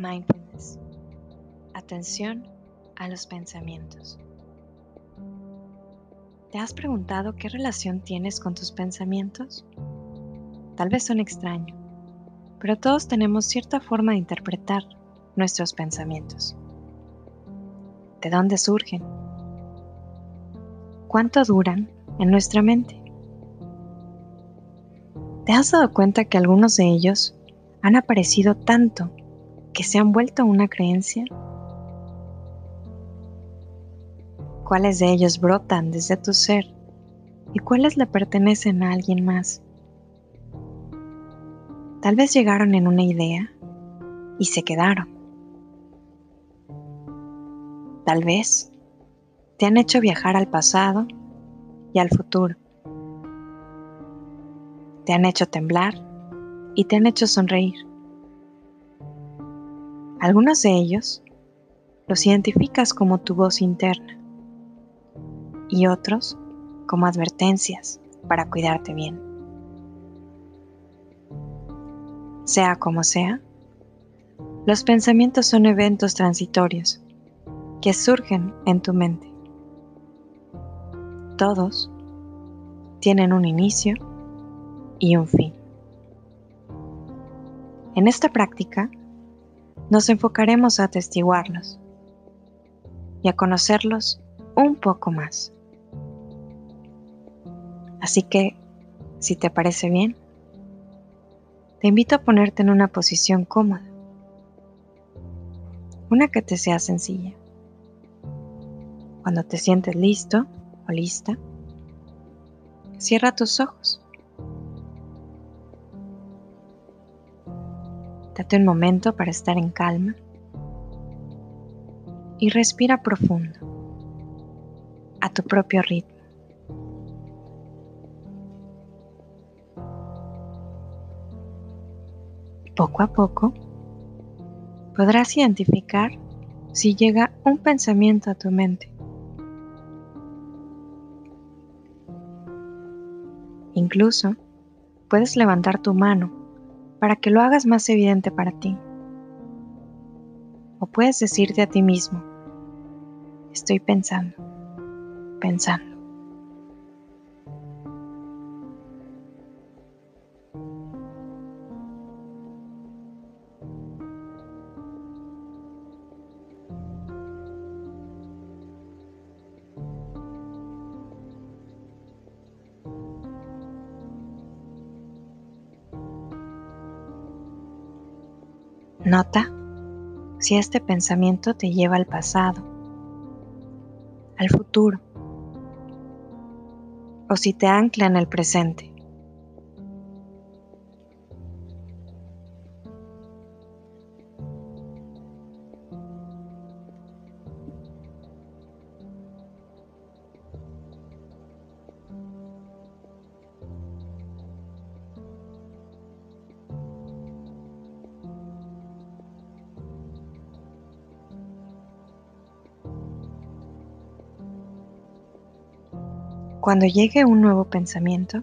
Mindfulness. Atención a los pensamientos. ¿Te has preguntado qué relación tienes con tus pensamientos? Tal vez son extraños, pero todos tenemos cierta forma de interpretar nuestros pensamientos. ¿De dónde surgen? ¿Cuánto duran en nuestra mente? ¿Te has dado cuenta que algunos de ellos han aparecido tanto que se han vuelto una creencia? ¿Cuáles de ellos brotan desde tu ser y cuáles le pertenecen a alguien más? Tal vez llegaron en una idea y se quedaron. Tal vez te han hecho viajar al pasado y al futuro. Te han hecho temblar y te han hecho sonreír. Algunos de ellos los identificas como tu voz interna y otros como advertencias para cuidarte bien. Sea como sea, los pensamientos son eventos transitorios que surgen en tu mente. Todos tienen un inicio y un fin. En esta práctica nos enfocaremos a atestiguarlos y a conocerlos un poco más. Así que, si te parece bien, te invito a ponerte en una posición cómoda, una que te sea sencilla. Cuando te sientes listo o lista, cierra tus ojos Date un momento para estar en calma y respira profundo, a tu propio ritmo. Poco a poco podrás identificar si llega un pensamiento a tu mente. Incluso puedes levantar tu mano para que lo hagas más evidente para ti. O puedes decirte a ti mismo, estoy pensando, pensando. Nota si este pensamiento te lleva al pasado, al futuro, o si te ancla en el presente. Cuando llegue un nuevo pensamiento,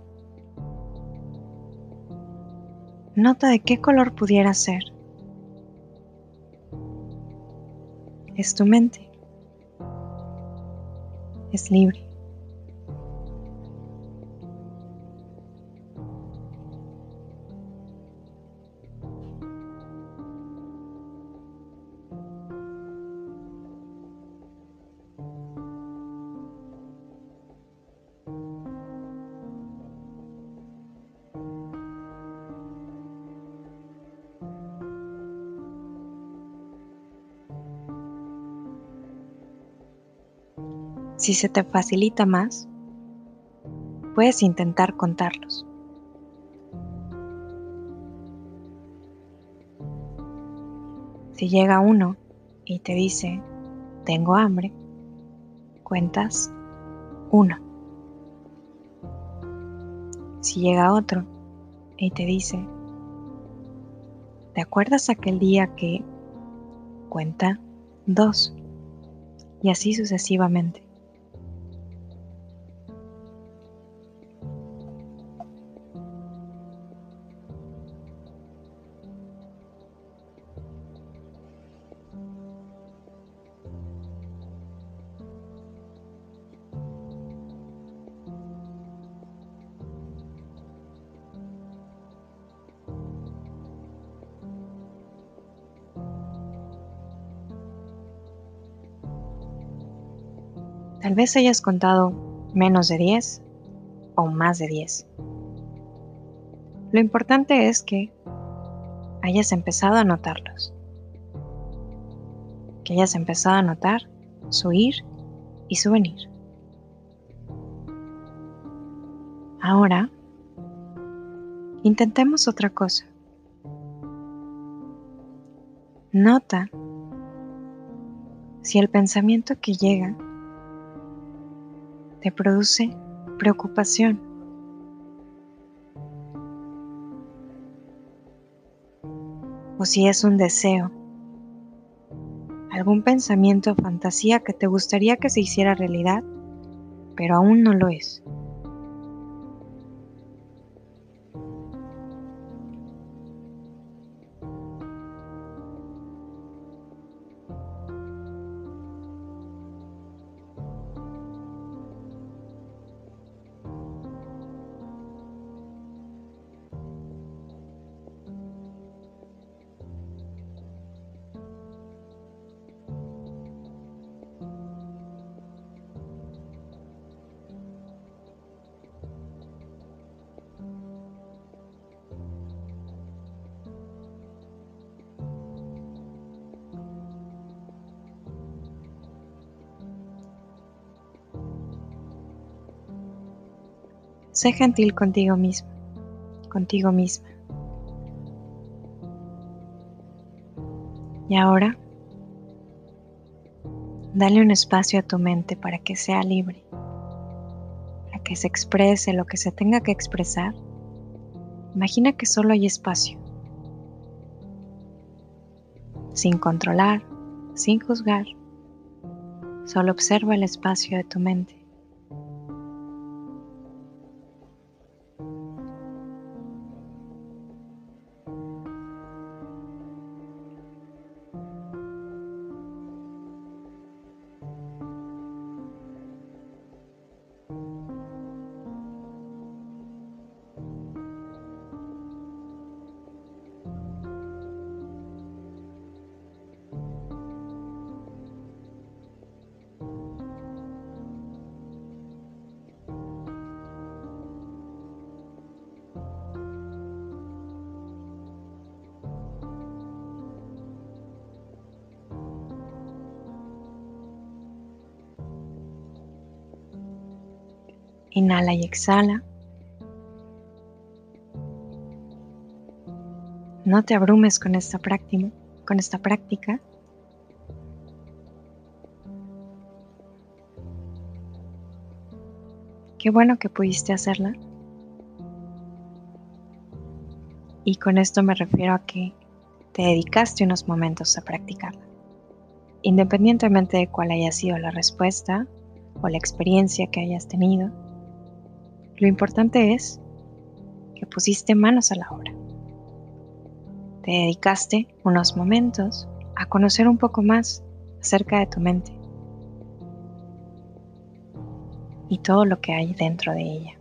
nota de qué color pudiera ser. Es tu mente. Es libre. Si se te facilita más, puedes intentar contarlos. Si llega uno y te dice, tengo hambre, cuentas uno. Si llega otro y te dice, ¿te acuerdas aquel día que cuenta dos? Y así sucesivamente. Tal vez hayas contado menos de 10 o más de 10. Lo importante es que hayas empezado a notarlos. Que hayas empezado a notar su ir y su venir. Ahora, intentemos otra cosa. Nota si el pensamiento que llega te produce preocupación. O si es un deseo, algún pensamiento o fantasía que te gustaría que se hiciera realidad, pero aún no lo es. Sé gentil contigo mismo, contigo misma. Y ahora, dale un espacio a tu mente para que sea libre, para que se exprese lo que se tenga que expresar. Imagina que solo hay espacio, sin controlar, sin juzgar. Solo observa el espacio de tu mente. Inhala y exhala. No te abrumes con esta práctica, con esta práctica. Qué bueno que pudiste hacerla. Y con esto me refiero a que te dedicaste unos momentos a practicarla. Independientemente de cuál haya sido la respuesta o la experiencia que hayas tenido, lo importante es que pusiste manos a la obra. Te dedicaste unos momentos a conocer un poco más acerca de tu mente y todo lo que hay dentro de ella.